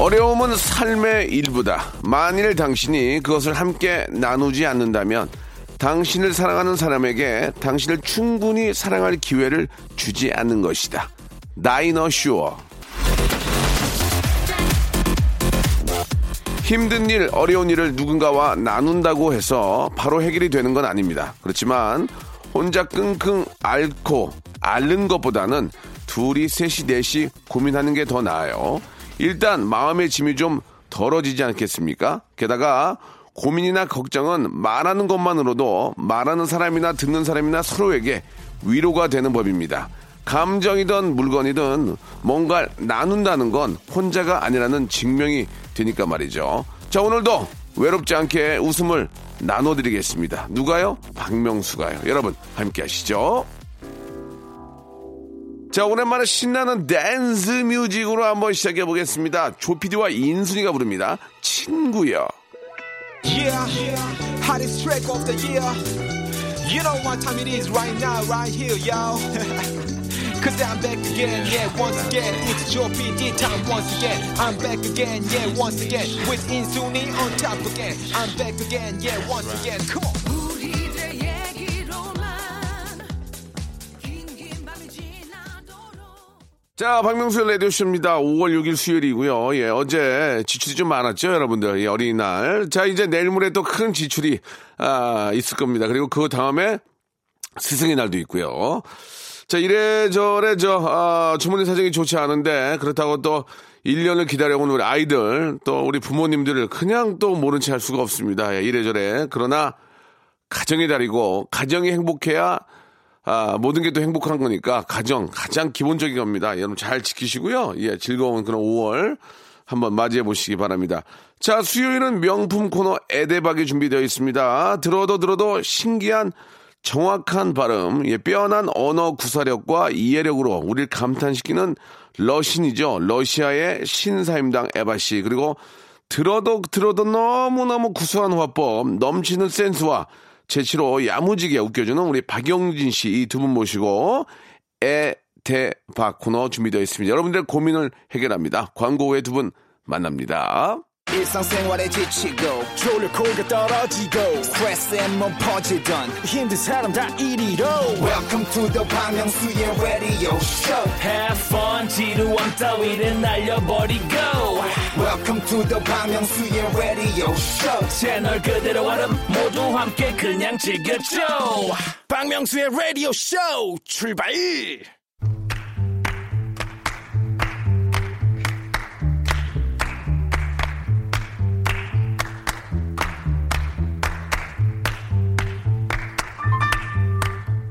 어려움은 삶의 일부다. 만일 당신이 그것을 함께 나누지 않는다면 당신을 사랑하는 사람에게 당신을 충분히 사랑할 기회를 주지 않는 것이다. 나이너 슈어. 힘든 일, 어려운 일을 누군가와 나눈다고 해서 바로 해결이 되는 건 아닙니다. 그렇지만 혼자 끙끙 앓고 앓는 것보다는 둘이 셋이 넷이 고민하는 게 더 나아요. 일단 마음의 짐이 좀 덜어지지 않겠습니까? 게다가 고민이나 걱정은 말하는 것만으로도 말하는 사람이나 듣는 사람이나 서로에게 위로가 되는 법입니다. 감정이든 물건이든 뭔가 나눈다는 건 혼자가 아니라는 증명이 되니까 말이죠. 자, 오늘도 외롭지 않게 웃음을 나눠드리겠습니다. 누가요? 박명수가요. 여러분, 함께 하시죠. 자, 오랜만에 신나는 댄스 뮤직으로 한번 시작해 보겠습니다. 조피디와 인순이가 부릅니다. 친구요. Yeah, hottest track of the year. You know what time it is right now, right here, yo. Cause I'm back again, yeah, once again. It's your PD time once again. I'm back again, yeah, once again. With Insuni on top again. I'm back again, yeah, once again. Come on. 자, 박명수 라디오쇼입니다. 5월 6일 수요일이고요. 예, 어제 지출이 좀 많았죠, 여러분들. 예, 어린이날. 자, 이제 내일 모레 또 큰 지출이, 아, 있을 겁니다. 그리고 그 다음에 스승의 날도 있고요. 자, 이래저래 저, 아, 주머니 사정이 좋지 않은데, 그렇다고 또 1년을 기다려온 우리 아이들, 또 우리 부모님들을 그냥 또 모른 채 할 수가 없습니다. 예, 이래저래. 그러나, 가정의 달이고, 가정이 행복해야 아, 모든 게 또 행복한 거니까 가정 가장 기본적인 겁니다. 여러분 잘 지키시고요. 예, 즐거운 그런 5월 한번 맞이해 보시기 바랍니다. 자, 수요일은 명품 코너 에데박이 준비되어 있습니다. 들어도 들어도 신기한 정확한 발음, 예, 빼어난 언어 구사력과 이해력으로 우리를 감탄시키는 러신이죠. 러시아의 신사임당 에바 씨 그리고 들어도 들어도 너무너무 구수한 화법, 넘치는 센스와 재치로 야무지게 웃겨주는 우리 박영진 씨 이 두 분 모시고 에대박 코너 준비되어 있습니다. 여러분들 고민을 해결합니다. 광고 후에 두 분 만납니다. 지치고, 떨어지고, 퍼지던, welcome to the Bang radio show Have fun 지루함 따위를 날려버리고 welcome to the Myung-soo's radio show. 채널 그대로 얼음 모두 함께 그냥 즐겨줘. 박명수의 라디오 쇼 출발!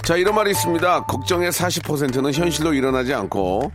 자, 이런 말이 있습니다. 걱정의 40%는 현실로 일어나지 않고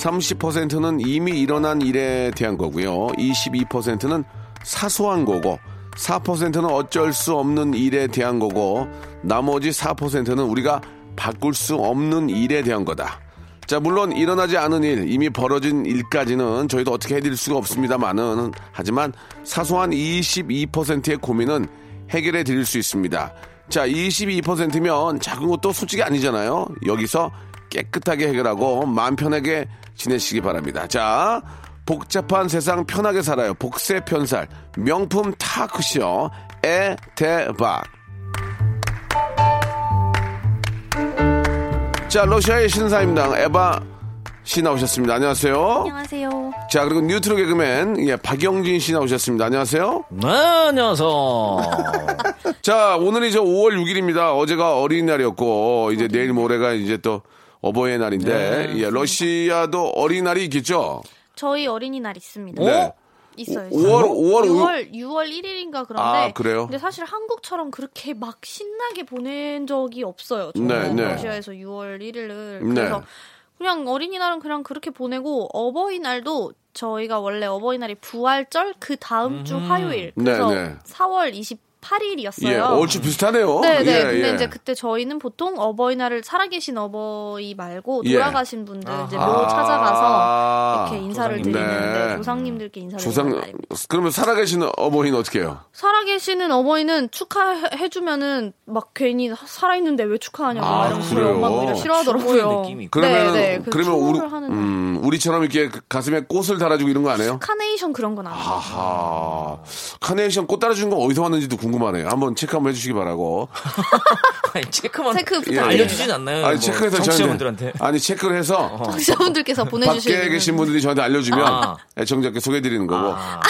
30%는 이미 일어난 일에 대한 거고요. 22%는 사소한 거고 4%는 어쩔 수 없는 일에 대한 거고 나머지 4%는 우리가 바꿀 수 없는 일에 대한 거다. 자, 물론 일어나지 않은 일, 이미 벌어진 일까지는 저희도 어떻게 해드릴 수가 없습니다만은 하지만 사소한 22%의 고민은 해결해 드릴 수 있습니다. 자, 22%면 작은 것도 솔직히 아니잖아요. 여기서 깨끗하게 해결하고 마음 편하게 지내시기 바랍니다. 자, 복잡한 세상 편하게 살아요. 복세 편살. 명품 타크쇼. 에 대박. 자, 러시아의 신사임당 에바 씨 나오셨습니다. 안녕하세요. 안녕하세요. 자, 그리고 뉴트로 개그맨 예, 박영진 씨 나오셨습니다. 안녕하세요. 네 안녕하세요 자, 오늘이 저 5월 6일입니다. 어제가 어린이날이었고 이제 내일 모레가 이제 또 어버이날인데 예, 러시아도 어린이날이 있겠죠? 저희 어린이날 있습니다. 네. 있어요. 5월 5월 6월 6월 1일인가 그런데 아, 그래요? 근데 사실 한국처럼 그렇게 막 신나게 보낸 적이 없어요. 네, 저는 네. 러시아에서 6월 1일을 네. 그래서 그냥 어린이날은 그냥 그렇게 보내고 어버이날도 저희가 원래 어버이날이 부활절 그 다음 주 화요일 그래서 네, 네. 4월 28일이었어요. 예, 얼추 비슷하네요. 네, 네. 예, 근데 예. 이제 그때 저희는 보통 어버이날을 살아계신 어버이 말고 예. 돌아가신 분들 이제 모 아. 찾아가서 이렇게 인사를 조상님. 드리는데 네. 조상님들께 인사를 조상 드리는. 그러면 살아계신 어머니는 어떻게 해요? 살아계시는 어머니는 축하해 주면은 막 괜히 살아 있는데 왜 축하하냐고 아, 이러면서 그래요? 엄마가 오히려 싫어하더라고요. 그러면 네, 네. 그 그러면 우리 하는 날. 음, 우리처럼 이렇게 그 가슴에 꽃을 달아주고 이런 거 안 해요? 카네이션 그런 건 아니에요. 아하. 카네이션 꽃 달아주는 건 어디서 왔는지도 궁금하네요. 한번 체크 한번 해주시기 바라고. 아니, 체크만 체크 예, 부탁드립니다. 알려주진 않나요? 아니 뭐 체크해서 저한테 청취자분들한테. 아니 체크를 해서 청취자분들께서 보내주시는 밖에 계신 분들이 저한테 알려주면 아. 애청자께 소개해드리는 거고. 아,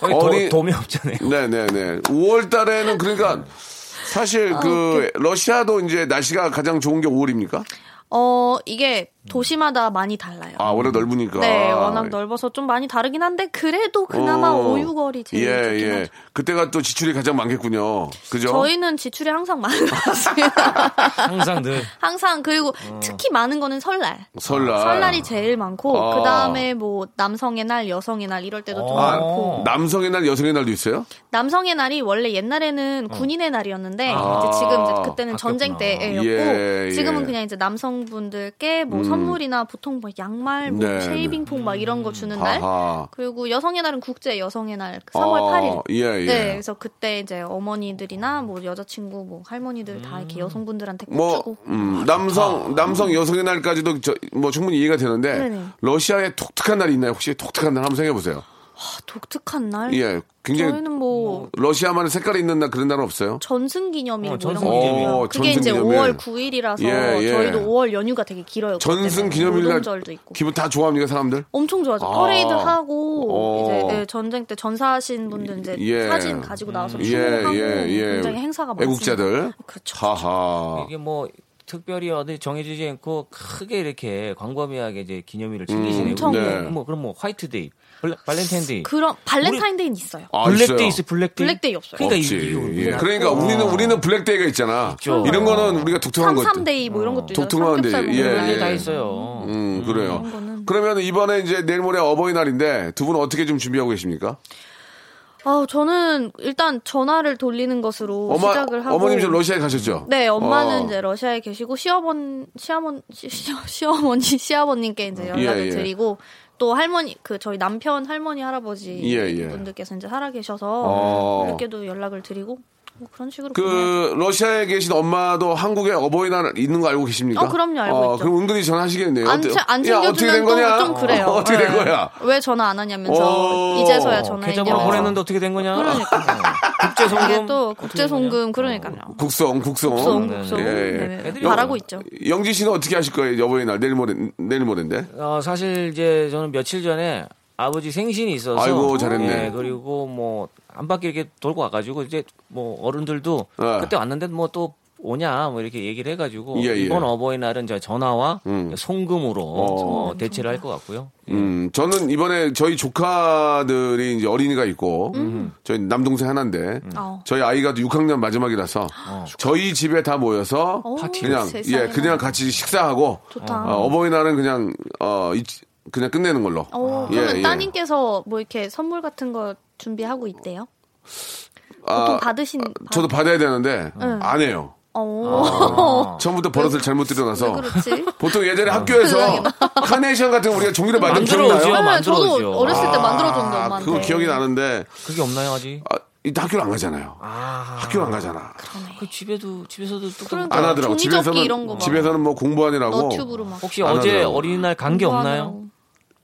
도, 도움이 없잖아요. 네네네. 5월 달에는 그러니까 사실 아, 그 러시아도 이제 날씨가 가장 좋은 게 5월입니까? 어 이게 도시마다 많이 달라요. 아, 워낙 넓으니까. 네, 워낙 넓어서 좀 많이 다르긴 한데 그래도 그나마 어. 5, 6월이 제일 예, 좋긴 예. 하죠. 그때가 또 지출이 가장 많겠군요. 그죠? 저희는 지출이 항상 많은 것 같습니다. 항상 늘. 항상 그리고 특히 많은 거는 설날. 설날. 설날이 제일 많고 아. 그 다음에 뭐 남성의 날, 여성의 날 이럴 때도 좀 아. 많고 남성의 날, 여성의 날도 있어요? 남성의 날이 원래 옛날에는 군인의 날이었는데 아. 이제 지금 이제 그때는 전쟁 바뀌었구나. 때였고 예, 예. 지금은 그냥 이제 남성분들께 뭐 선물이나 보통 뭐 양말, 뭐 네, shaving foam 막 이런 거 주는 날 아하. 그리고 여성의 날은 국제 여성의 날 3월 아, 8일. 예, 예. 네, 그래서 그때 이제 어머니들이나 뭐 여자친구, 뭐 할머니들 다 이렇게 여성분들한테 꽃 뭐, 주고. 음, 남성, 남성, 여성의 날까지도 저, 뭐 충분히 이해가 되는데, 네네. 러시아에 독특한 날이 있나요? 혹시 독특한 날 한번 생각해 보세요. 아, 독특한 날. 예, 굉장히 저희는 뭐 러시아만의 색깔이 있는 날 그런 날은 없어요? 전승 기념일 어, 뭐 이런 거. 전승 기념일. 어, 그게 이제 전승기념일. 5월 9일이라서 예, 예. 저희도 5월 연휴가 되게 길어요. 전승 기념일 날 노동절도 있고. 기분 다 좋아합니까, 사람들? 엄청 좋아하죠. 아. 퍼레이드 하고 어. 이제 예, 전쟁 때 전사하신 분들 이제 예. 사진 가지고 나와서 예, 추모하고 예, 예. 굉장히 행사가 많습니다. 애국자들. 그렇죠. 하하. 이게 뭐 특별히 어디 정해지지 않고 크게 이렇게 광범위하게 이제 기념일을 챙기시네요. 엄청 네. 뭐 그럼 뭐 화이트데이, 블- 발렌타인데이, 그런 발렌타인데이는 있어요. 아, 블랙데이 있어요. 있어 블랙데이. 블랙데이 없어요. 그러니까 없지. 이게 예. 그러니까 우리는 우리는 블랙데이가 있잖아. 있죠. 이런 거는 우리가 독특한 거. 삼삼데이 뭐 이런 것도. 독특한 데, 삼겹살 예, 날. 다 있어요. 음, 그래요. 그런 거는. 그러면 이번에 이제 내일 모레 어버이날인데 두 분은 어떻게 좀 준비하고 계십니까? 아, 저는 일단 전화를 돌리는 것으로 어머, 시작을 하고 어머님 지금 러시아에 가셨죠? 네, 엄마는 어. 이제 러시아에 계시고 시어머니 시어머니 시어머니 시아버님께 이제 연락을 예, 예. 드리고 또 할머니 그 저희 남편 할머니 할아버지 예, 예. 분들께서 이제 살아 계셔서 어. 이렇게도 연락을 드리고 뭐 그런 식으로. 그 러시아에 계신 엄마도 한국에 어버이날 있는 거 알고 계십니까? 어, 그럼요, 알고 있죠. 그럼 은근히 전화하시겠네요. 안, 어때- 채- 안 야, 어떻게 된 챙겨주면 또 거냐? 좀 그래요. 어, 떻게된 네. 거야? 왜 전화 안 하냐면서 어, 이제서야 전화했냐. 계좌번호 보냈는데 어떻게 된 거냐? 그러니까. 어, 국제 송금. 이게 또 국제? 송금 그러니까요. 국성, 국성. 국송 네, 국송 예, 예. 바라고 있죠. 영지 씨는 어떻게 하실 거예요? 어버이날 내일 모레 내일 모레인데. 어, 사실 이제 저는 며칠 전에 아버지 생신이 있어서 아이고, 잘했네. 예, 그리고 뭐 한 바퀴 이렇게 돌고 와가지고 이제 뭐 어른들도 어. 그때 왔는데 뭐 또 오냐 뭐 이렇게 얘기를 해가지고 예, 예. 이번 어버이날은 저 전화와 음. 송금으로 어. 어, 대체를 할 것 같고요. 음, 저는 이번에 저희 조카들이 이제 어린이가 있고, 저희 남동생 하나인데, 어. 저희 아이가 6학년 마지막이라서, 저희 집에 다 모여서, 오, 그냥, 세상에. 예, 그냥 같이 식사하고. 어, 어버이날은 그냥, 어, 이- 그냥 끝내는 걸로. 어, 예, 그러면 예. 따님께서 뭐 이렇게 선물 같은 거 준비하고 있대요? 아, 보통 받으신 저도 받아야 되는데, 안 해요. 어. 처음부터 버릇을 잘못 들여놔서. 보통 예전에 학교에서 카네이션 같은 거 우리가 종이를 만든 거. 기억나요? 네, 만들어오죠. 저도 어렸을 때 만들어줬는데 아, 엄마한테. 그거 기억이 나는데, 그게 없나요 아직? 아, 이따 학교를 안 가잖아요. 아, 학교 안 가잖아. 그 집에도 집에서도 또 그러니까. 안 하더라고. 종이접기 집에서는 거 막. 집에서는 뭐 공부하느라고. 너튜브로 막. 혹시 안 어제 하더라고. 어린이날 간 게 없나요?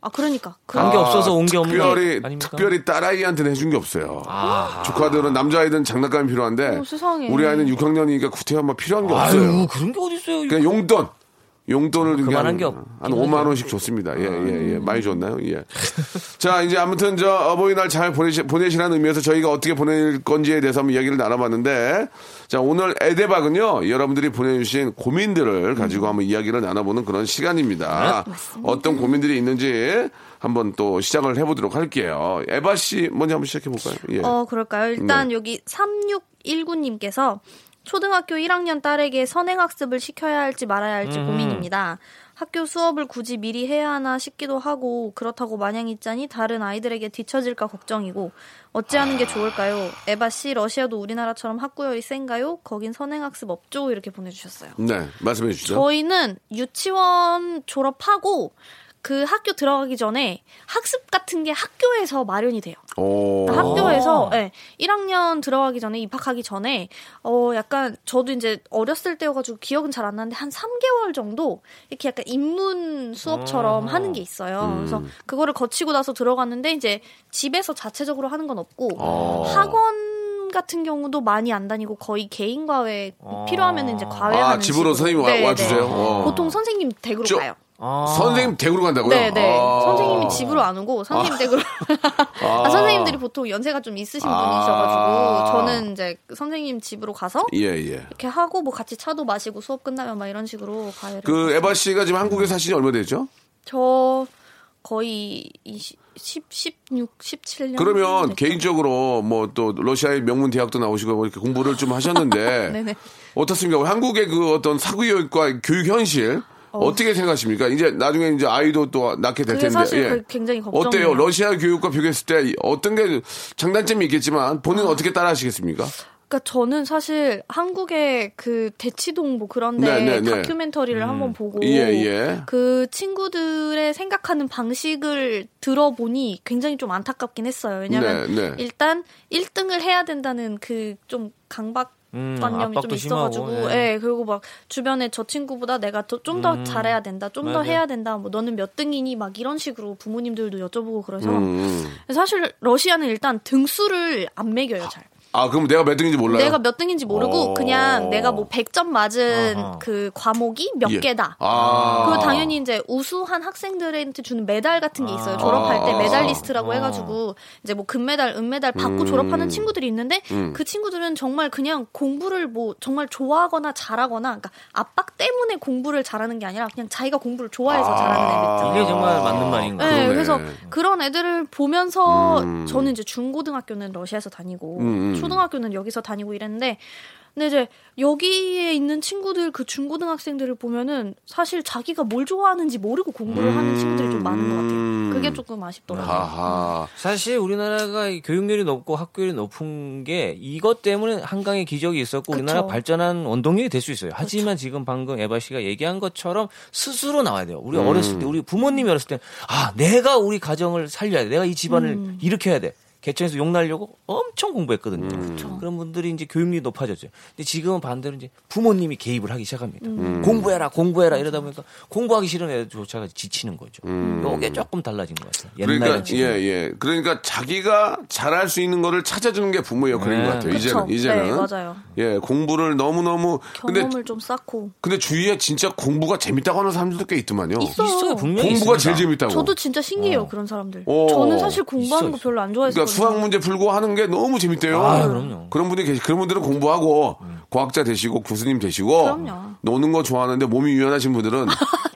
아 그러니까. 그간게 없어서 온 게 없는 특별히 거 아닙니까? 특별히 딸아이한테는 해준 게 없어요. 아. 조카들은 남자아이들은 장난감이 필요한데 어, 세상에. 우리 아이는 6학년이니까 구태한 뭐 필요한 게 없어요. 아유 그런 게 어디 있어요? 그냥 용돈. 용돈을 그만한 그냥 게 없긴 한 5만 원씩 줬습니다. 예, 예, 예. 많이 줬나요? 예. 자, 이제 아무튼 저 어버이날 잘 보내시, 보내시라는 의미에서 저희가 어떻게 보낼 건지에 대해서 한번 이야기를 나눠봤는데 자, 오늘 에데박은요, 여러분들이 보내주신 고민들을 가지고 한번 이야기를 나눠보는 그런 시간입니다. 어떤 고민들이 있는지 한번 또 시작을 해보도록 할게요. 에바 씨 먼저 한번 시작해볼까요? 예. 어 그럴까요? 일단 네. 여기 3619님께서 초등학교 1학년 딸에게 선행학습을 시켜야 할지 말아야 할지 음. 고민입니다. 학교 수업을 굳이 미리 해야 하나 싶기도 하고 그렇다고 마냥 있자니 다른 아이들에게 뒤처질까 걱정이고 어찌하는 게 좋을까요? 에바 씨 러시아도 우리나라처럼 학구열이 센가요? 거긴 선행학습 없죠? 이렇게 보내주셨어요. 네, 말씀해 주시죠. 저희는 유치원 졸업하고 그 학교 들어가기 전에 학습 같은 게 학교에서 마련이 돼요. 오. 학교에서 예, 1학년 들어가기 전에 입학하기 전에 어 약간 저도 이제 어렸을 때여가지고 기억은 잘 안 나는데 한 3개월 정도 이렇게 약간 입문 수업처럼 하는 게 있어요. 그래서 그거를 거치고 나서 들어갔는데 이제 집에서 자체적으로 하는 건 없고 어. 학원 같은 경우도 많이 안 다니고 거의 개인 과외 어. 필요하면 이제 과외하는 아, 집으로 식으로. 선생님 와- 네, 와주세요? 네. 어. 보통 선생님 댁으로 저- 가요. 아. 선생님 댁으로 간다고요? 네, 네. 아. 선생님이 집으로 안 오고 선생님 댁으로. 아, 선생님들이 보통 연세가 좀 있으신 분이셔가지고 아. 저는 이제 선생님 집으로 가서 예, 예. 이렇게 하고 뭐 같이 차도 마시고 수업 끝나면 막 이런 식으로 과외를. 그 에바 씨가 지금 한국에 사신 지 얼마 됐죠? 저 거의 20, 10, 16, 17년. 그러면 개인적으로 뭐 또 러시아의 명문 대학도 나오시고 뭐 이렇게 공부를 좀 하셨는데 네네. 어떻습니까? 한국의 그 어떤 사교육과 교육 현실 어. 떻게 생각하십니까? 이제 나중에 이제 아이도 또 낳게 될 텐데 사실 예. 그 굉장히 걱정이에요. 어때요? 러시아 교육과 비교했을 때 어떤 게 장단점이 있겠지만 본인은 어떻게 따라하시겠습니까? 그러니까 저는 사실 한국의 그 대치동 뭐 그런데 네, 네, 네. 다큐멘터리를 한번 보고 예, 예. 그 친구들의 생각하는 방식을 들어보니 굉장히 좀 안타깝긴 했어요. 왜냐면 네, 네. 일단 1등을 해야 된다는 그 좀 강박 음, 관념이 좀 있어가지고, 심하고, 예. 예. 그리고 막 주변에 저 친구보다 내가 좀더 잘해야 된다, 좀 더. 해야 된다, 뭐 너는 몇 등이니 막 이런 식으로 부모님들도 여쭤보고 그래서 음. 사실 러시아는 일단 등수를 안 매겨요 잘. 아, 그럼 내가 몇 등인지 몰라요? 내가 몇 등인지 모르고 어. 그냥 내가 뭐 100점 맞은 아하. 그 과목이 몇 예. 개다. 아. 그리고 당연히 이제 우수한 학생들한테 주는 메달 같은 게 있어요. 졸업할 때 아. 메달리스트라고 아. 해가지고 이제 뭐 금메달, 은메달 받고 음. 졸업하는 친구들이 있는데 그 친구들은 정말 그냥 공부를 뭐 정말 좋아하거나 잘하거나 그러니까 압박 때문에 공부를 잘하는 게 아니라 그냥 자기가 공부를 좋아해서 잘하는 애들 있잖아요. 이게 정말 맞는 말인 거예요. 네. 그래서 그런 애들을 보면서 음. 저는 이제 중고등학교는 러시아에서 다니고 음, 음. 초등학교는 여기서 다니고 이랬는데 근데 이제 여기에 있는 친구들 그 중고등학생들을 보면은 사실 자기가 뭘 좋아하는지 모르고 공부를 하는 친구들이 좀 많은 것 음. 같아요. 그게 조금 아쉽더라고요. 하하. 사실 우리나라가 이 교육열이 높고 학교열이 높은 게 이것 때문에 한강의 기적이 있었고 우리나라 그쵸. 발전한 원동력이 될 수 있어요. 하지만 지금 방금 에바 씨가 얘기한 것처럼 스스로 나와야 돼요. 우리 어렸을 때 우리 부모님이 어렸을 때 아 내가 우리 가정을 살려야 돼. 내가 이 집안을 음. 일으켜야 돼. 개천에서 욕 날려고 엄청 공부했거든요. 음. 그런 분들이 이제 교육률이 높아졌죠. 근데 지금은 반대로 이제 부모님이 개입을 하기 시작합니다. 음. 공부해라, 공부해라 이러다 보니까 공부하기 싫은 애조차가 지치는 거죠. 음. 요게 조금 달라진 것 같아요. 그러니까 옛날에 지금. 예, 예. 그러니까 자기가 잘할 수 있는 거를 찾아주는 게 부모의 역할인 네. 것 같아요. 그쵸? 이제는 이제는. 네, 맞아요. 예, 공부를 너무 너무 근데 경험을 좀 쌓고 근데 주위에 진짜 공부가 재밌다고 하는 사람들도 꽤 있더만요. 있어요. 있어요, 분명히 공부가 있습니다. 제일 재밌다고. 저도 진짜 신기해요 그런 사람들. 어. 저는 사실 공부하는 있어, 거 별로 안 좋아해서 그러니까 수학 문제 풀고 하는 게 너무 재밌대요. 아, 그럼요. 그런 분들이 계시, 그런 분들은 공부하고 과학자 되시고 교수님 되시고 그럼요. 노는 거 좋아하는데 몸이 유연하신 분들은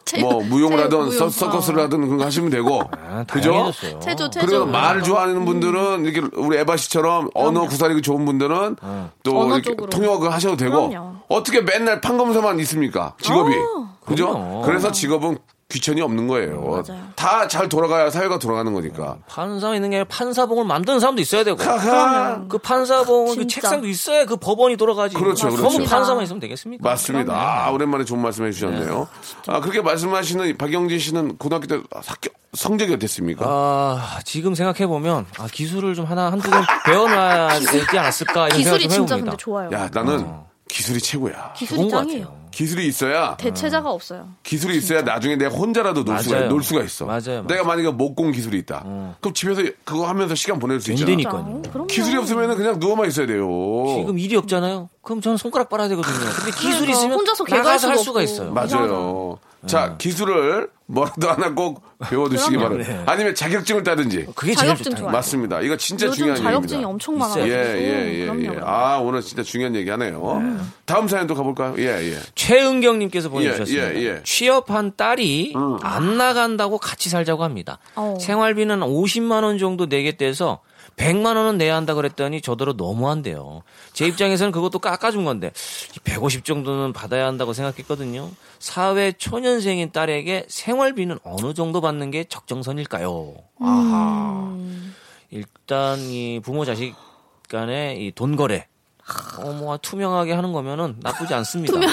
체- 뭐 무용을 체- 하든 무용. 서, 서커스를 하든 그런 거 하시면 되고 아, 그죠? 체조 체조 그리고 말을 음. 좋아하는 분들은 이렇게 우리 에바 씨처럼 언어 구사력이 좋은 분들은 또 이렇게 쪽으로. 통역을 하셔도 되고 그럼요. 어떻게 맨날 판검사만 있습니까? 직업이 아, 그죠? 그럼요. 그래서 직업은 귀천이 없는 거예요. 맞아요. 다 잘 돌아가야 사회가 돌아가는 거니까. 판사 있는 게 아니라 판사봉을 만드는 사람도 있어야 되고. 그 판사봉 그 진짜. 책상도 있어요. 그 법원이 돌아가지. 그렇죠, 너무 그렇죠. 판사만 있으면 되겠습니까? 맞습니다. 아, 오랜만에 좋은 말씀 해 주셨네요. 아, 그렇게 말씀하시는 박영진 씨는 고등학교 때 학교 성적이 어땠습니까? 아, 지금 생각해 보면 아, 기술을 좀 하나 한두 번 배워놔야 되지 않았을까 이런 생각 기술이 좀 진짜 해봅니다. 근데 좋아요. 야, 나는 기술이 최고야. 기술이 좋은 것 짱이에요. 기술이 있어야 대체자가 없어요. 기술이 있어야 나중에 내가 혼자라도 놀 수가, 맞아요. 놀 수가 있어. 맞아요, 맞아요. 내가 만약에 목공 기술이 있다. 그럼 집에서 그거 하면서 시간 보낼 수 있잖아. 힘드니까. 진짜. 그러니까요. 그럼요. 기술이 없으면 그냥 누워만 있어야 돼요. 지금 일이 없잖아요. 그럼 저는 손가락 빨아야 되거든요. 근데 기술이 그러니까 있으면 혼자서 개발 나가서 할 수가 없고. 있어요. 맞아요. 자, 기술을 뭐라도 하나 꼭 배워두시기. 바랍니다. 아니면 자격증을 따든지. 그게 제일 자격증 좋다. 좋아요. 맞습니다. 이거 진짜 요즘 중요한 자격증이 얘기입니다. 엄청 있어요. 많아가지고. 예, 예, 예, 그럼요, 예. 아, 오늘 진짜 중요한 얘기 하네요. 다음 사연 또 가볼까요? 예, 예. 최은경님께서 보내주셨습니다. 예, 예. 취업한 딸이 안 나간다고 같이 살자고 합니다. 어. 생활비는 50만 원 정도 내겠대서 100만 원은 내야 한다 그랬더니 저더러 너무한데요. 제 입장에서는 그것도 깎아준 건데 150 정도는 받아야 한다고 생각했거든요. 사회 초년생인 딸에게 생활비는 어느 정도 받는 게 적정선일까요? 아하. 일단 이 부모 자식 간의 이 돈 거래 어, 뭐 투명하게 하는 거면은 나쁘지 않습니다. 투명.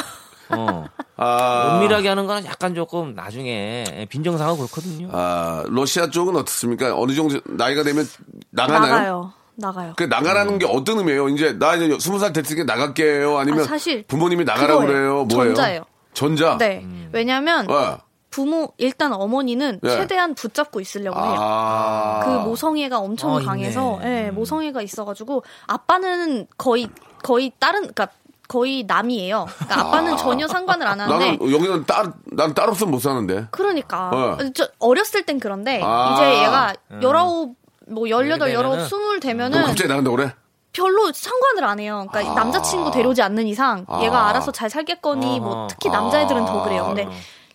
어. 아, 은밀하게 하는 거는 약간 조금 나중에 빈정상하고 그렇거든요. 아, 러시아 쪽은 어떻습니까? 어느 정도 나이가 되면 나가나요? 나가요. 나가요. 그 나가라는 게 어떤 의미예요? 이제 나 이제 스무 살 됐으니까 나갈게요. 아니면 아, 사실 부모님이 나가라고 그거예요. 그래요. 뭐예요? 전자예요. 전자. 네. 왜냐면 어. 부모 일단 어머니는 네. 최대한 붙잡고 있으려고 해요. 아. 그 모성애가 엄청 어. 강해서 예, 모성애가 있어가지고 아빠는 거의 거의 다른 그러니까 거의 남이에요. 그러니까 아빠는 전혀 상관을 안 하는데 나는 여기는 딸, 난딸 없으면 못 사는데. 그러니까 어. 저 어렸을 땐 그런데 아. 이제 얘가 열아홉 뭐 열여덟 되면은- 열아홉 스물 되면은 갑자기 나간다고 그래? 별로 상관을 안 해요. 그러니까 남자친구 데려오지 않는 이상 아. 얘가 알아서 잘 살겠거니 뭐. 특히 남자애들은 더 그래요. 근데 어.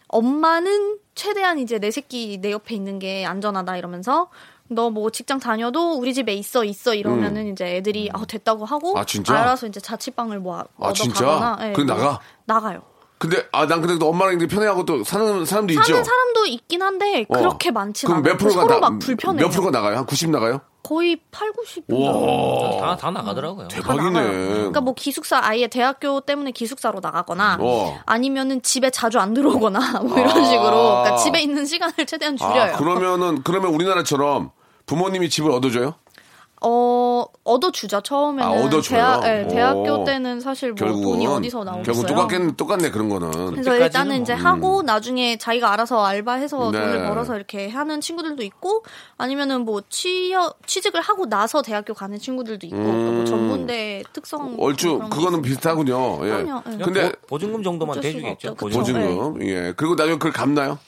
엄마는 최대한 이제 내 새끼 내 옆에 있는 게 안전하다 이러면서 너 뭐 직장 다녀도 우리 집에 있어 있어 이러면은 이제 애들이 아 됐다고 하고 음. 아, 진짜? 알아서 이제 자취방을 뭐 아, 얻어 진짜? 가거나 예, 그럼 뭐 나가? 나가요. 근데, 아, 난 그래도 엄마랑 이렇게 편해하고 또 사는 사람도 사는 있죠? 사람도 있긴 한데 어. 그렇게 많진 그럼 않아요. 몇 프로가 서로 나, 막 불편해요. 몇 프로가 나가요? 한 90 나가요? 거의 8, 90. 와. 다, 다 나가더라고요. 다 대박이네. 나가요. 그러니까 뭐 기숙사 아예 대학교 때문에 기숙사로 나가거나 어. 아니면은 집에 자주 안 들어오거나 뭐 이런 식으로 그러니까 집에 있는 시간을 최대한 줄여요. 아, 그러면은, 그러면 우리나라처럼 부모님이 집을 얻어줘요? 어 얻어주죠 처음에는 아, 얻어줘요? 대학, 네, 오. 대학교 때는 사실 뭐 결국은. 돈이 어디서 나오겠어요. 결국 똑같겠네, 똑같네, 그런 거는. 그래서 일단은 이제 뭐. 하고 나중에 자기가 알아서 알바해서 네. 돈을 벌어서 이렇게 하는 친구들도 있고 아니면은 뭐 취업 취직을 하고 나서 대학교 가는 친구들도 있고 그러니까 뭐 전문대 특성 음. 얼추, 그거는. 비슷하군요. 예. 그럼요, 예. 근데, 보- 보증금 정도만 대주겠죠. 보증금. 예. 그리고 나중에 그걸 갚나요?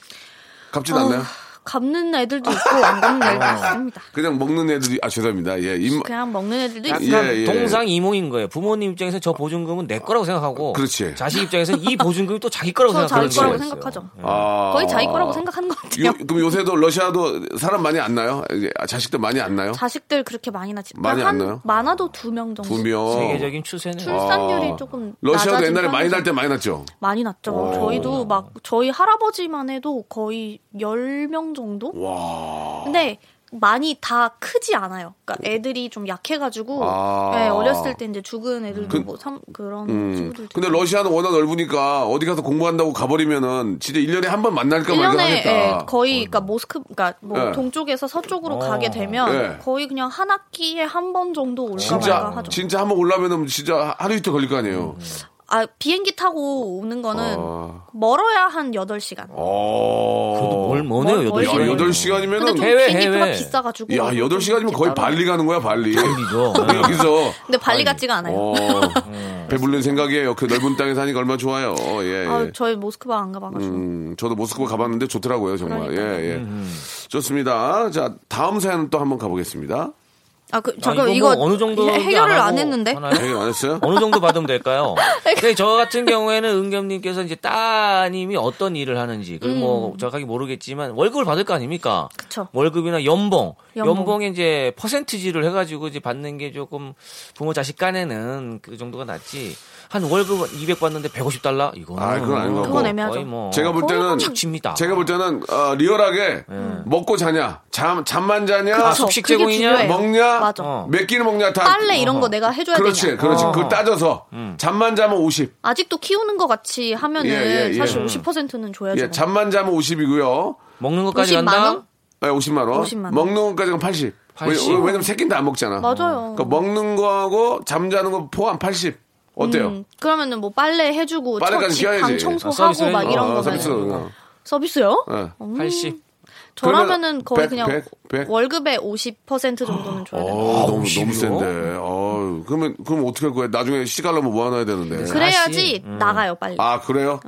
갚진 않나요? 갚는 애들도 있고 안 갚는 애들도 있습니다. 그냥 먹는 애들이, 아, 죄송합니다. 예. 입, 그냥 먹는 애들도 약간 있어요. 예, 예. 동상이몽인 거예요. 부모님 입장에서 저 보증금은 내 거라고 생각하고 그렇지. 자식 입장에서는 이 보증금이 또 자기 거라고 저 생각하는 자기 거라고 생각하죠. 있어요. 아. 거의 자기 거라고 생각하는 것 같아요. 요, 그럼 요새도 러시아도 사람 많이 안 나요? 아, 자식들 많이 안 나요? 자식들 그렇게 많이 나지. 많이 안한 나요? 많아도 두 명 정도. 두 명. 세계적인 추세는 출산율이 아. 조금 러시아도 옛날에 많이. 날 때 많이 났죠? 많이 났죠. 저희도 막 저희 할아버지만 해도 거의 10명 정도? 와. 근데 많이 다 크지 않아요. 그러니까 애들이 좀 약해가지고 아. 네, 어렸을 때 이제 죽은 애들도 그- 뭐 삼, 그런 음. 친구들도 근데. 러시아는 워낙 넓으니까 어디 가서 공부한다고 가버리면은 진짜 1년에 한 번 만날까 말까 1년에 하겠다. 예, 거의 그러니까 모스크 그러니까 뭐 예. 동쪽에서 서쪽으로 어. 가게 되면 예. 거의 그냥 한 학기에 한 번 정도 올까 말까 진짜 하죠. 진짜 한 번 올라면은 진짜 하루 이틀 걸릴 거 아니에요. 아 비행기 타고 오는 거는 아. 멀어야 한 8시간. 어. 그래도 뭘 뭐네요. 뭘- 여덟 야, 멀리 시간. 여덟 시간이면은 근데 좀 해외, 비행기표가 해외. 비싸가지고. 야, 여덟 시간이면 거의 따로. 발리 가는 거야, 발리. 발리죠. 여기서 근데 발리 같지가 않아요. 어, 배불른 생각이에요. 그 넓은 땅에 사니까 얼마나 좋아요. 예, 예. 아, 저희 모스크바 안 가봐가지고. 음, 저도 모스크바 가봤는데 좋더라고요, 정말. 그러니까요. 예, 예. 좋습니다. 자, 다음 사연 또 한번 가보겠습니다. 아, 그, 아, 잠깐, 이거 이거, 뭐 어느 정도 해- 해결을 안 했는데? 해결 안 했어요? 어느 정도 받으면 될까요? 근데 저 같은 경우에는 은겸님께서 이제 따님이 어떤 일을 하는지, 그리고 뭐 정확하게 모르겠지만 월급을 받을 거 아닙니까? 음. 그쵸. 월급이나 연봉, 연봉. 연봉. 에 이제 퍼센트지를 해가지고 이제 받는 게 조금 부모 자식 간에는 그 정도가 낫지. 한 월급 200 받는데 150 달러? 이거는 아, 그건 아닌 것 같고. 그건 애매하죠. 거의 뭐 제가 볼 때는 착칩니다. 제가 볼 때는 어, 리얼하게 먹고 자냐, 잠 잠만 자냐, 그쵸. 숙식 제공이냐? 먹냐, 맞아. 어. 몇 끼를 먹냐 다 빨래 이런 거 내가 해줘야 그렇지, 되냐. 그렇지. 어. 그걸 따져서 잠만 자면 50. 아직도 키우는 것 같이 하면은 예, 예, 예. 사실 50%는 줘야죠. 예, 잠만 자면 50이고요. 먹는 것까지 50만 간다? 원? 네, 50만 원. 50만 원. 먹는 것까지는 80. 80. 왜, 왜냐면 새끼는 다 안 먹잖아. 맞아요. 그러니까 먹는 거하고 잠자는 거 포함 80. 어때요? 음, 그러면은 뭐 빨래 해주고 빨래까지. 방 아, 청소하고 서비스 막. 이런 어, 거면 서비스. 어. 서비스요? 예. 80. 저라면은 거의 백, 그냥 백, 백? 월급의 50% 정도는 줘야 돼요. 어, 너무, 50이요? 너무 센데. 어, 어, 그러면 그럼 어떻게 할 거야? 나중에 시갈라면 뭐 하나 해야 되는데. 그래야지 음. 나가요 빨리. 아 그래요?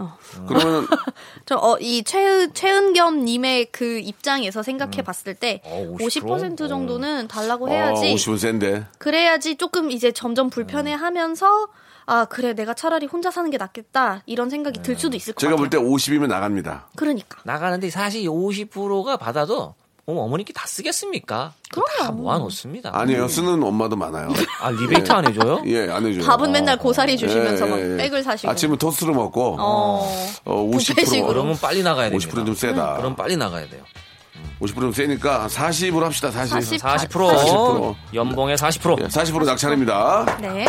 그러면 저이 최은 최은겸님의 그 입장에서 생각해 봤을 때 어, 50% 50% 정도는 달라고 어, 해야지. 50은 센데. 그래야지 조금 이제 점점 불편해하면서 아 그래 내가 차라리 혼자 사는 게 낫겠다 이런 생각이 들 수도 있을 것 제가 같아요. 볼 때 50이면 나갑니다. 그러니까 나가는데 사실 50%가 받아도 어머, 어머니께 다 쓰겠습니까? 그거 다 그럼요. 모아놓습니다. 아니에요. 쓰는 엄마도 많아요. 아, 리베이트 안 해줘요? 예, 안 해줘요. 밥은 맨날 고사리 주시면서 예, 막 예, 예. 백을 사시고. 아침은 토스트를 먹고 어. 어, 50% 뷔페식으로. 그러면 빨리 나가야 됩니다. 50%좀 세다. 그럼 빨리 나가야 돼요. 50%좀 세니까 40으로 합시다. 40. 40. 40%, 40%. 연봉의 40%. 예, 40% 낙찰입니다. 네.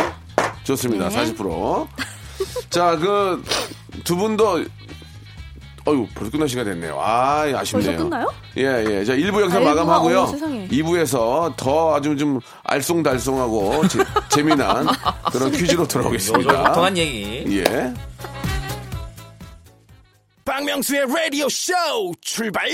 좋습니다. 네. 40%. 자, 그 두 분도 어유 벌써 끝날 시간 됐네요. 아, 아쉽네요. 벌써 끝나요? 예, 예. 자, 1부 영상 아이고, 마감하고요. 어머, 세상에. 2부에서 더 아주 좀 알쏭달쏭하고 재- 재미난 그런 퀴즈로 돌아오겠습니다. 요정통한 얘기. 예. 박명수의 라디오 쇼 출발!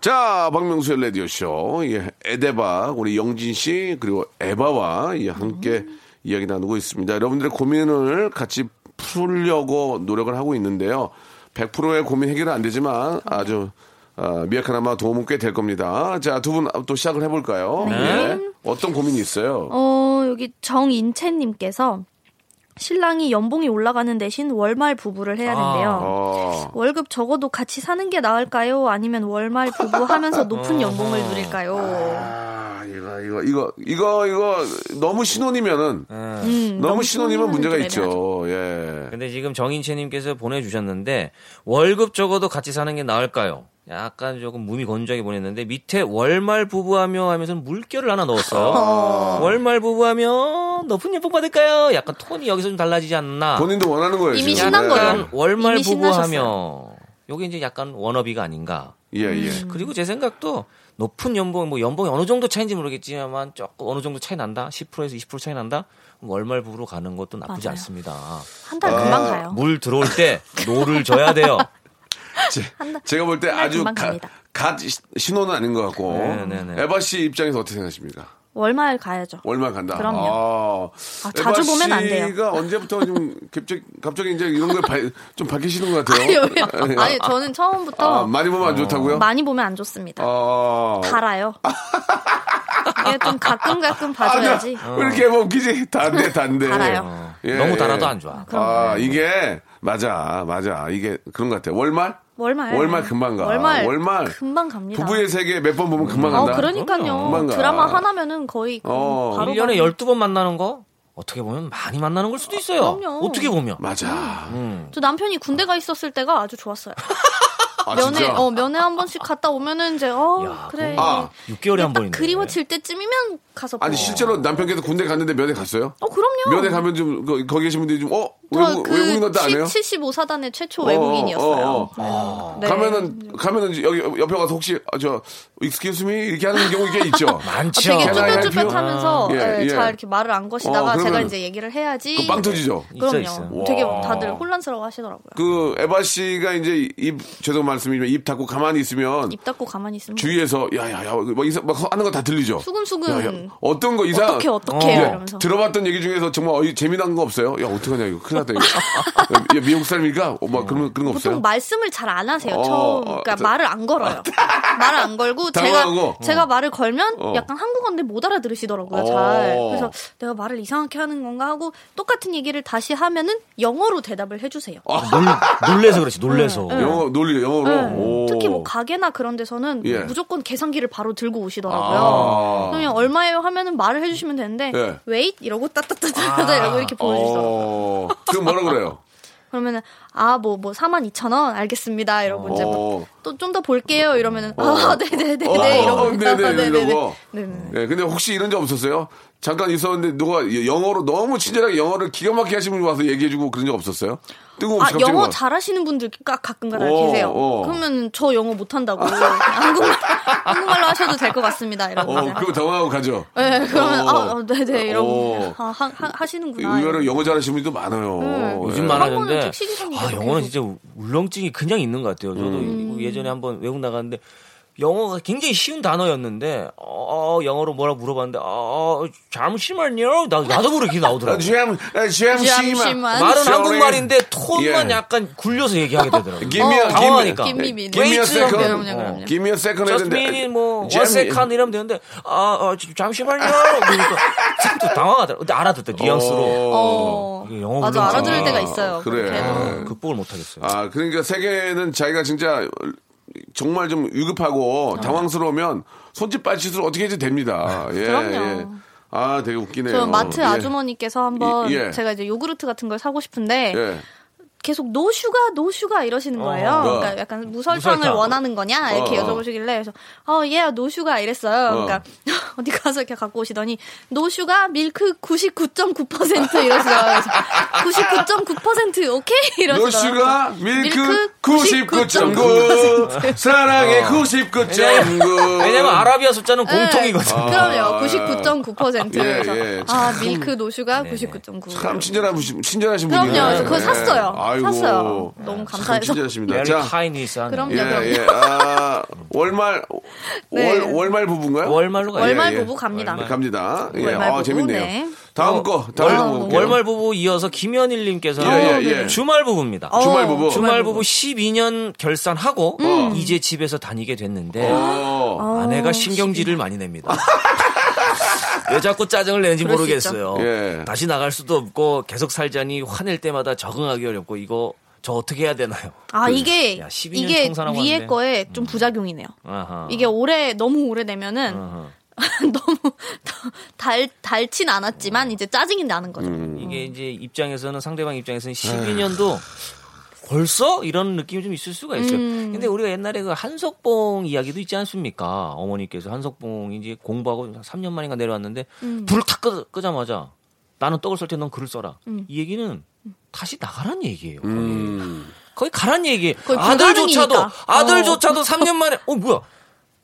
자, 박명수의 라디오 쇼. 예, 에데바, 우리 영진 씨, 그리고 에바와 예, 함께 이야기 나누고 있습니다. 여러분들의 고민을 같이 풀려고 노력을 하고 있는데요. 100%의 고민 해결은 안 되지만 아주 아, 미약하나마 도움은 꽤 될 겁니다. 자, 두 분 또 시작을 해볼까요? 예. 어떤 고민이 있어요? 어, 여기 정인채님께서 신랑이 연봉이 올라가는 대신 월말 부부를 해야 된대요. 어, 월급 적어도 같이 사는 게 나을까요? 아니면 월말 부부 하면서 높은 연봉을 누릴까요? 아, 이거, 이거, 이거, 이거, 이거, 너무 신혼이면은, 음, 너무 신혼이면 문제가 좀 있죠. 예. 근데 지금 정인채님께서 보내주셨는데 월급 적어도 같이 사는 게 나을까요? 약간 조금 무미 건조하게 보냈는데 밑에 월말 부부하며 하면서 물결을 하나 넣었어요. 월말 부부하며 높은 연봉 받을까요? 약간 톤이 여기서 좀 달라지지 않나? 본인도 원하는 거예요. 이미 지금. 신난 예. 거예요. 월말. 부부하며 요게 이제 약간 워너비가 아닌가? 예, 예. 그리고 제 생각도 높은 연봉, 뭐 연봉이 어느 정도 차이인지 모르겠지만 조금 어느 정도 차이 난다? 10%에서 20% 차이 난다? 그럼 월말 부부로 가는 것도 나쁘지 맞아요. 않습니다. 한 달 금방 가요. 물 들어올 때 노를 저어야 돼요. 한 달- 제가 볼때 한달 아주 가. 갓 시- 신혼은 아닌 것 같고 네, 네, 네. 에바 씨 입장에서 어떻게 생각하십니까? 월말 가야죠. 월말 간다. 그럼요. 아, 아, 자주 보면 안 돼요. 씨가 언제부터 좀 갑자기 갑자기 이제 이런 걸 발- 좀 밝히시는 것 같아요. 아니요, 왜요? 아니 저는 처음부터 아, 많이 보면 안 좋다고요? 많이 보면 안 좋습니다. 아, 달아요. 이게 좀 가끔 가끔 봐줘야지. 아, 왜 이렇게 뭐 웃기지? 단데 단데. 달아요. 예, 너무 예. 달아도 안 좋아. 아, 이게 맞아, 맞아. 이게 그런 것 같아요. 월말? 월말. 월말 금방 가. 월말, 월말. 금방 갑니다. 부부의 세계 몇 번 보면 금방 어, 간다. 그러니까요. 금방 가. 드라마 하나면은 거의 그 어. 바로 1년에 바로- 12번 만나는 거 어떻게 보면 많이 만나는 걸 수도 있어요. 그럼요. 어떻게 보면. 맞아. 저 남편이 군대 가 있었을 때가 아주 좋았어요. 아, 면회 진짜? 어 면회 한 번씩 갔다 오면은 이제 어 야, 그래. 아. 6개월에 한딱 번인데. 그리워질 때쯤이면 가서 아니 보고. 실제로 남편께서 군대 갔는데 면회 갔어요? 어 그럼요. 면회 가면 좀 거, 거기 계신 분들이 좀 어? 외국, 저그 외국인 안 해요? 75사단의 최초 어, 외국인이었어요. 어, 어. 네. 가면은 가면은 여기 옆에 가서 혹시 아, 저 excuse me 이렇게 하는 경우 꽤 있죠. 많죠. 어, 되게? 쭈뼛쭈뼛하면서 예, 예, 예. 잘 이렇게 말을 안 거시다가 어, 제가 이제 얘기를 해야지. 그빵 터지죠. 그럼요. 있어, 있어. 되게 와. 다들 혼란스러워 하시더라고요. 그 에바 씨가 이제 입 죄송 말씀이지만 입 닫고 가만히 있으면 입 닫고 가만히 있으면 주위에서 야야야 뭐 이상 막 하는 거 다 들리죠. 수근수근 야, 야, 어떤 거 이상 어떻게 어떻게 예, 이러면서 들어봤던 얘기 중에서 정말 어이, 재미난 거 없어요? 야 어떡하냐 이거 큰일 이거. 야, 미국 사람이니까 어, 막 그런 그런 거 없어요? 보통 말씀을 잘 안 하세요. 어, 처음 어, 그러니까 저- 말을 안 걸어요. 말을 안 걸고 제가 당황하고? 제가 말을 걸면 어. 약간 한국어인데 못 알아들으시더라고요. 어. 잘. 그래서 내가 말을 이상하게 하는 건가 하고 똑같은 얘기를 다시 하면은 영어로 대답을 해주세요. 놀, 놀래서 그렇지, 놀래서. 영어 논리 영어로. 네. 오. 특히 뭐 가게나 그런 데서는 예. 무조건 계산기를 바로 들고 오시더라고요. 아. 그냥 얼마예요 하면은 말을 해주시면 되는데 예. wait 이러고 따따따따따 이러고 이렇게 보여주시더라고요. 어. 그럼 뭐라 그래요? 그러면은 아 뭐 뭐 4만 2천 원 알겠습니다 이러고 이제 어. 또좀 더 볼게요 이러면은 아 네네네네 어, 이러고 네네 이러고. 네네 예, 근데 혹시 이런 적 없었어요? 잠깐 있었는데 누가 영어로 너무 친절하게 영어를 기가 막히게 하시는 분이 와서 얘기해주고 그런 적 없었어요? 뜬금없이 아 영어 막- 잘하시는 분들 가- 가끔가다 어, 계세요. 어. 그러면 저 영어 못한다고 한국말 한국말로 하셔도 될 것 같습니다 이러고 어. 그거 당황하고 가죠. 네, 그러면 어. 아, 아, 네네 이러고 어. 아, 하, 하, 하 시는구나. 의외로 영어 잘하시는 분들도 많아요. 네. 요즘 예. 택시 기사님도 아 계속. 영어는 진짜 울렁증이 그냥 있는 것 같아요. 저도 음. 예전에 한번 외국 나갔는데 영어가 굉장히 쉬운 단어였는데 어, 영어로 뭐라 물어봤는데 어, 잠시만요. 나, 나도 모르게 나오더라고. GM, GMC만. 잠시만. 말은 Sorry. 한국말인데 톤만 예. 약간 굴려서 얘기하게 되더라고. Give me a, 당황하니까. Give me a minute. Give me a Wait, second. Give me a second. just 뭐 one second 이러면 되는데 아, 아 잠시만요. 그러니까 또 당황하더라고. 근데 알아듣다 뉘앙스로. 어. 영어 맞아 불러서. 알아들을 아, 때가 있어요. 그래. 극복을 못 하겠어요. 아, 그러니까 세계는 자기가 진짜 정말 좀 위급하고 당황스러우면 손짓 발짓으로 어떻게 해도 됩니다. 예, 그럼요. 예. 아, 되게 웃기네요. 저 마트 예. 아주머니께서 한번 예. 제가 이제 요구르트 같은 걸 사고 싶은데 예. 계속 no sugar no sugar 이러시는 거예요. 어. 그러니까 약간 무설탕을 무설탕. 원하는 거냐 이렇게 어. 여쭤보시길래 그래서 어 yeah no sugar 이랬어요. 그러니까 어디 가서 이렇게 갖고 오시더니 no sugar milk 99.9% 이러시더라고요. 그래서 99.9% 오케이 이러시더라고요. 노슈가 밀크 밀크 99.9 사랑의 99.9 왜냐면 아라비아 숫자는 네. 공통이거든. 요 그럼요. 99.9%. 예, 그래서 예. 아 milk no sugar 99.9. 참 친절하신 그럼요. 분이에요. 그래서 그거 예. 샀어요. 아 이고. 샀어요. 너무 참 감사해서. 친절하십니다. 자, kindness한. 그럼요. 예, 그럼요. 예. 아, 월말, 네. 월, 월말 부부인가요? 월말로 가요. 월말 예, 예. 부부 갑니다. 갑니다. 예, 월말 아, 부부, 재밌네요. 네. 다음 거, 다음 월, 거 볼게요. 월말 부부 이어서 김현일 님께서는 예, 예, 예. 주말 부부입니다. 어, 주말 부부. 주말 부부 12년 결산하고 음. 이제 집에서 다니게 됐는데 어. 아내가 신경질을 많이 냅니다. 왜 자꾸 짜증을 내는지 모르겠어요. 예. 다시 나갈 수도 없고 계속 살자니 화낼 때마다 적응하기 어렵고 이거 저 어떻게 해야 되나요? 아 이게 야, 12년 이게 청산하고 위에 왔는데. 거에 좀 부작용이네요. 아하. 이게 오래 너무 오래 되면은 아하. 너무 달 달진 않았지만 이제 짜증이 나는 거죠. 음. 이게 이제 입장에서는 상대방 입장에서는 12년도 벌써 이런 느낌이 좀 있을 수가 있어요. 음. 근데 우리가 옛날에 그 한석봉 이야기도 있지 않습니까? 어머니께서 한석봉이 이제 공부하고 3년 만인가 내려왔는데 음. 불을 탁 끄, 끄자마자 나는 떡을 썰 때 넌 글을 써라. 음. 이 얘기는 다시 나가란 얘기예요. 거의, 음. 거의 가란 얘기예요. 거의 아들조차도 불가능이니까. 아들조차도 3년 만에 어 뭐야?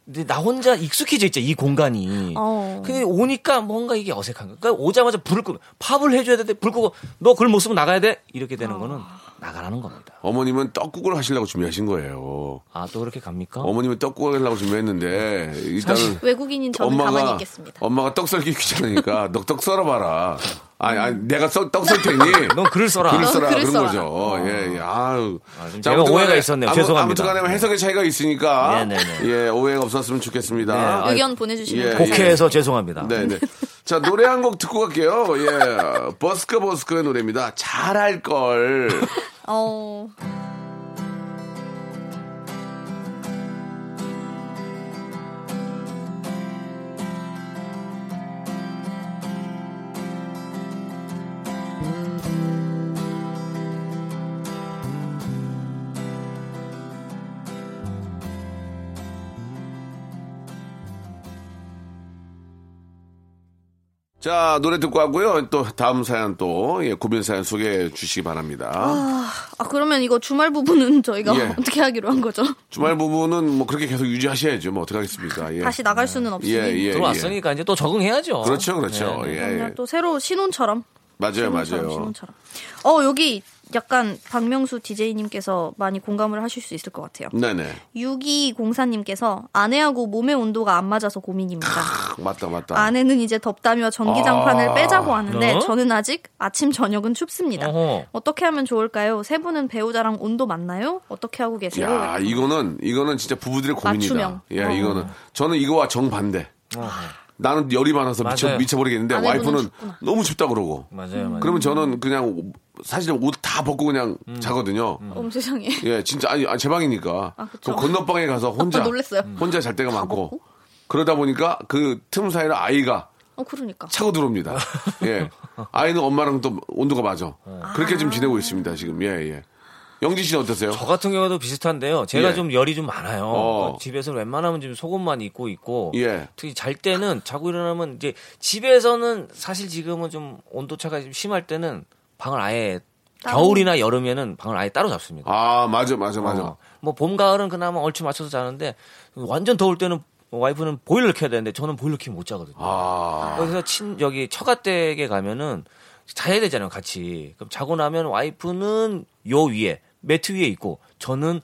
근데 나 혼자 익숙해져 있죠 이 공간이. 어. 근데 오니까 뭔가 이게 어색한 거. 그러니까 오자마자 불을 끄고 팝을 해줘야 되는데 불 끄고 너 글 못 쓰면 나가야 돼 이렇게 되는 거는 나가라는 겁니다. 어머님은 떡국을 하시려고 준비하신 거예요. 아 또 그렇게 갑니까? 어머님은 떡국을 하려고 준비했는데 일단은 외국인인 저는 가만히 있겠습니다. 엄마가 떡 썰기 귀찮으니까 너 떡 썰어봐라. 아니, 아니 내가 써, 떡썰 테니 넌 글을 써라. 글을 너 써라 글을 그런 써라. 거죠. 예, 예. 아유. 아, 좀 자, 제가 아무튼 오해가 간에 있었네요. 아무- 죄송합니다. 아무튼 간에 뭐 해석의 차이가 있으니까 네네네. 예 오해가 없었으면 좋겠습니다. 네, 아, 의견 보내주시면 예, 감사합니다. 복해해서 죄송합니다. 네네. 자 노래 한 곡 듣고 갈게요. 예, 버스커 버스커의 노래입니다. 잘할 걸. 어. 자 노래 듣고 하고요. 또 다음 사연 또 예, 고민 사연 소개해 주시기 바랍니다. 아 그러면 이거 주말 부부는 저희가 예. 어떻게 하기로 한 거죠? 주말 부부는 뭐 그렇게 계속 유지하셔야죠. 뭐 어떡하겠습니까. 예. 다시 나갈 수는 없으니. 예, 예, 들어왔으니까 이제 또 적응해야죠. 그렇죠, 그렇죠. 네, 네. 예. 예. 또 새로 신혼처럼. 맞아요, 맞아요. 신혼처럼. 어 여기 약간 박명수 DJ님께서 많이 공감을 하실 수 있을 것 같아요. 네네. 6204님께서 아내하고 몸의 온도가 안 맞아서 고민입니다. 아, 맞다, 맞다. 아내는 이제 덥다며 전기장판을 아. 빼자고 하는데 어? 저는 아직 아침 저녁은 춥습니다. 어허. 어떻게 하면 좋을까요? 세 분은 배우자랑 온도 맞나요? 어떻게 하고 계세요? 야, 이거는 이거는 진짜 부부들의 고민이다. 맞춤형. 예, 어. 이거는 저는 이거와 정반대. 어허. 나는 열이 많아서 미쳐 맞아요. 미쳐버리겠는데 와이프는 춥구나. 너무 춥다 그러고. 맞아요, 맞아요. 그러면 저는 그냥 사실 옷 다 벗고 그냥 음. 자거든요. 어머 세상에. 예, 진짜 아니, 아니, 제 방이니까. 아. 그 건너방에 가서 혼자 놀랬어요. 혼자 잘 때가 많고. 벗고? 그러다 보니까 그 틈 사이로 아이가 어 그러니까. 차고 들어옵니다. 예. 아이는 엄마랑 또 온도가 맞아. 그렇게 좀 지내고 있습니다, 지금. 예, 예. 영지 씨는 어떠세요? 저 같은 경우도 비슷한데요. 제가 예. 좀 열이 좀 많아요. 어. 그 집에서 웬만하면 좀 속옷만 입고 있고 예. 특히 잘 때는 자고 일어나면 이제 집에서는 사실 지금은 좀 온도차가 좀 심할 때는 방을 아예? 겨울이나 여름에는 방을 아예 따로 잡습니다. 아, 맞아, 맞아, 맞아. 어, 뭐봄 가을은 그나마 얼추 맞춰서 자는데 완전 더울 때는 와이프는 보일러 켜야 되는데 저는 보일러 켜면 못 자거든요. 아. 그래서 친 여기 처가댁에 가면은 자야 되잖아요, 같이. 그럼 자고 나면 와이프는 요 위에 매트 위에 있고 저는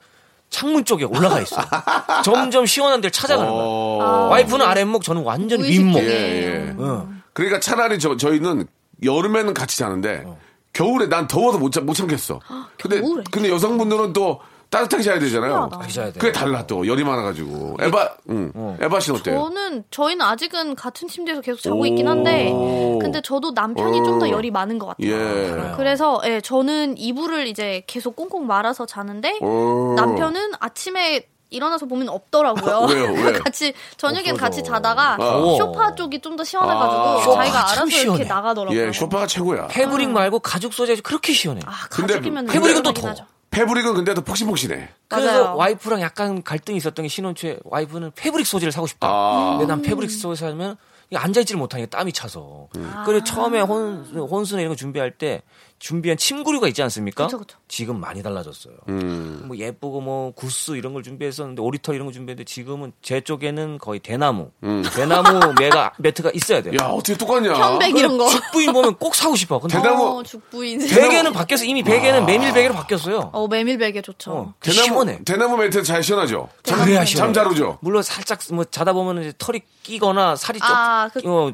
창문 쪽에 올라가 있어요. 점점 시원한 데를 찾아가는 거예요. 어. 와이프는 아랫목, 저는 완전 윗목. 예, 예. 응. 그러니까 차라리 저, 저희는 여름에는 같이 자는데 겨울에 난 더워서 못, 참- 못 참겠어. 근데, 겨울에? 근데 여성분들은 또 따뜻하게 자야 되잖아요. 신기하다. 자야 돼요. 그게 달라 또 열이 많아가지고. 에바, 응. 에바 씨는 어때요? 저는 저희는 아직은 같은 침대에서 계속 자고 있긴 한데 오. 근데 저도 남편이 좀 더 열이 많은 것 같아요. 예. 그래서 예, 저는 이불을 이제 계속 꽁꽁 말아서 자는데 오. 남편은 아침에 일어나서 보면 없더라고요. 왜요? 왜? 같이 저녁엔. 같이 자다가 어. 쇼파 쪽이 좀 더 시원해가지고 아. 자기가 참 알아서 시원해. 이렇게 나가더라고요. 예, 쇼파가 최고야. 패브릭 말고 가죽 소재 그렇게 시원해. 요 아, 근데 가죽이면 패브릭은 또 시원하긴 더워. 하죠. 패브릭은 근데 또 폭신폭신해. 그래서 맞아요. 와이프랑 약간 갈등이 있었던 게 신혼 초에 와이프는 패브릭 소재를 사고 싶다. 아. 근데 난 패브릭 소재 사면 앉아있지를 못하니까 땀이 차서. 아. 그래 처음에 혼, 혼수나 이런 거 준비할 때 준비한 침구류가 있지 않습니까? 그쵸, 그쵸. 지금 많이 달라졌어요. 음. 뭐 예쁘고 뭐 구스 이런 걸 준비했었는데 오리털 이런 거 준비했는데 지금은 제 쪽에는 거의 대나무, 대나무 매가 매트가 있어야 돼요. 야, 어떻게 똑같냐? 편백 이런 거. 죽부인 보면 꼭 사고 싶어. 근데 대나무- 어, 죽부인. 베개는 바뀌어서 이미 베개는 메밀 베개로 바뀌었어요. 어, 메밀 베개 좋죠. 어, 대나무, 시원해. 대나무 매트 잘 시원하죠? 그래야 시원해. 잠잘 오죠? 물론 살짝 뭐 자다 보면 이제 털이 끼거나 살이 좀 아, 그- 어,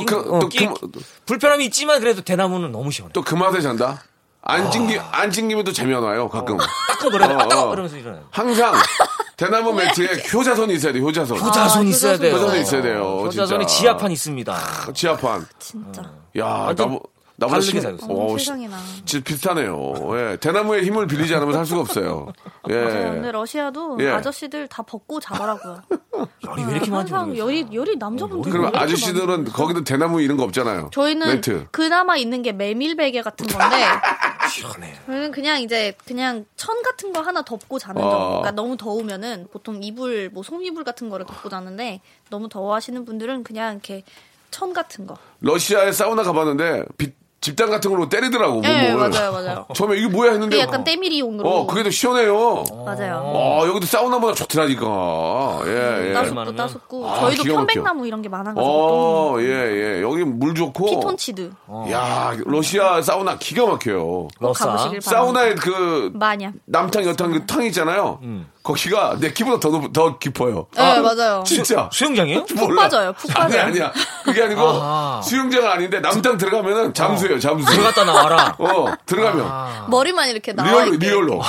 또 끼- 그- 어, 또 끼- 그- 불편함이 있지만 그래도 대나무는 너무 시원해. 또 그 맛에 잔다? 안 찡기, 아. 안 찡기면 또 재미 안 와요, 가끔. 따끔거려, 어, 따끔 어. 이러면서 일어나요. 항상 대나무 매트에 효자선이 있어야 돼, 효자선. 효자손 아, 있어야 돼요. 효자손 있어야 돼요, 효자손에 진짜. 지하판 있습니다. 지하판. 진짜. 야, 완전 나보, 나보다 다르게 심- 살고 있어요. 어, 시- 세상에나. 진짜 비슷하네요. 예. 대나무의 힘을 빌리지 않으면 살 수가 없어요. 예. 맞아요. 근데 러시아도 예. 아저씨들 다 벗고 자더라고요. 열이 왜 이렇게 많은지 항상. 열이 열이 남자분들 그럼 아저씨들은 거기도 대나무 이런 거 없잖아요. 저희는 매트. 그나마 있는 게 메밀 베개 같은 건데 시원해. 저희는 그냥 이제 그냥 천 같은 거 하나 덮고 자는 어. 정도. 그러니까 너무 더우면은 보통 이불 뭐 솜이불 같은 거를 덮고 자는데 너무 더워하시는 분들은 그냥 이렇게 천 같은 거. 러시아에 사우나 가봤는데 비- 집단 같은 걸로 때리더라고. 네 몸을. 맞아요 맞아요. 처음에 이게 뭐야 했는데 그게 약간 때밀이용으로. 어, 그게 더 시원해요. 맞아요. 어, 여기도 사우나보다 좋더라니까. 예, 예. 따숩고 많으면? 따숩고 아, 저희도. 편백나무 이런 게 많아가지고 어, 예, 예. 여기 물 좋고. 피톤치드 야, 러시아 사우나 기가 막혀요. 바랍니다. 사우나에 그 마냥. 남탕 여탕 그 탕 있잖아요. 거기가 내 키보다 더, 높- 더 깊어요. 네 맞아요. 진짜. 수 영장이에요? 푹 빠져요. 푹 아니 빠져요. 아니야. 그게 아니고 아하. 수영장은 아닌데 남탕 들어가면은 잠수예요. 잠수. 들어갔다 나와라. 어 들어가면 머리만 이렇게 나와 real로. real로.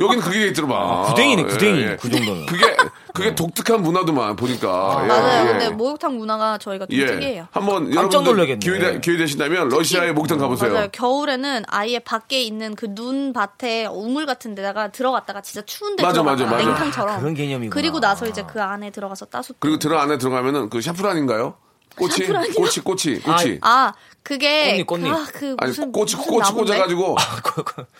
여기는 그게 있더만. 구덩이네, 구덩이. 예, 예. 그 정도는. 그게 그게 독특한 문화도만 보니까. 예, 맞아요. 예. 근데 목욕탕 문화가 저희가 좀 예. 특이해요. 한번 깜짝 여러분들 놀라겠네. 기회, 되- 기회 되신다면 러시아의 목욕탕 가보세요. 맞아요. 겨울에는 아예 밖에 있는 그 눈 밭에 우물 같은 데다가 들어갔다가 진짜 추운데 맞아, 들어갔다가 맞아, 맞아. 냉탕처럼. 아, 그런 개념이구나. 그리고 나서 이제 그 안에 들어가서 따숩고. 그리고 들어 안에 들어가면은 그 샤프란인가요? 꼬치 샤프란이요? 꼬치 꼬치 꼬치. 아 그게 꽃잎, 꽃잎. 그, 아, 그 아니 무슨 꽃이 무슨 꽃이 나무인데? 꽂아가지고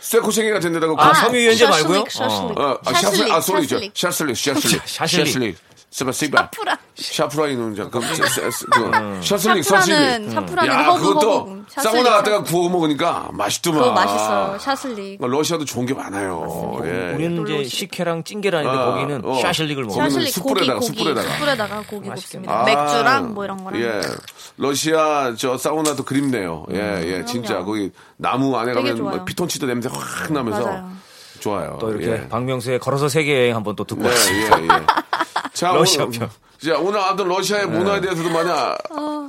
쇠코챙이 같은 데다가 아, 꽃- 섬유유연제 말고요? 샤슬릭, 샤슬릭. 어, 아, 샤슬릭, 아, 소리죠. 샤슬릭, 샤슬릭. 샤슬릭. 스바시바. 그, 그, 샤슬릭, 샤프란은 샤슬릭. 샤프란은 야, 허브 그것도 허브. 사우나 갔다가 구워 먹으니까 맛있더만. 그거 맛있어요. 샤슬릭. 러시아도 좋은 게 많아요. 예. 우리는 이제. 식혜랑 찐계란인데 아, 거기는 어. 샤실릭을 먹어요. 고기 숯불에다가, 고기 숯불에다가. 숯불에다가 고기. 굽습니다. 맥주랑 뭐 이런 거랑. 예. 러시아 저 사우나도 그립네요. 예, 예. 진짜 거기 나무 안에 가면 뭐. 피톤치드 냄새 확 나면서 맞아요. 좋아요. 또 이렇게 예. 박명수의 걸어서 세계 여행 한번 또 듣고 네, 왔습니다. 예, 예. 자, 러시아 오늘, 편. 자, 오늘 아무튼 러시아의 문화에 대해서도 많이 아-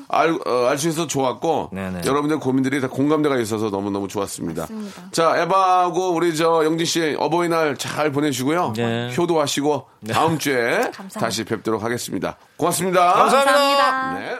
알, 알수 있어서 좋았고, 네네. 여러분들 고민들이 다 공감대가 있어서 너무너무 좋았습니다. 맞습니다. 자, 에바하고 우리 저 영진 씨 어버이날 잘 보내시고요. 네. 효도하시고, 다음 주에 다시 뵙도록 하겠습니다. 고맙습니다. 감사합니다. 네.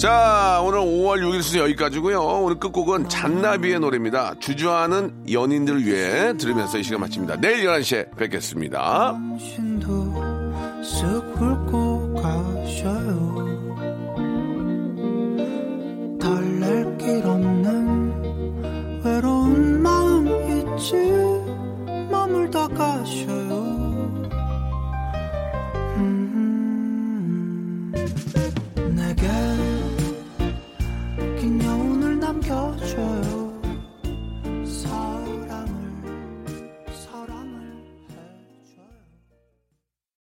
자, 오늘 5월 6일 순서 여기까지고요. 오늘 끝곡은 잔나비의 노래입니다. 주저하는 연인들을 위해 들으면서 이 시간 마칩니다. 내일 11시에 뵙겠습니다. 외로운 마음 있지 머물다 가셔요 음, 내게 지켜줘요.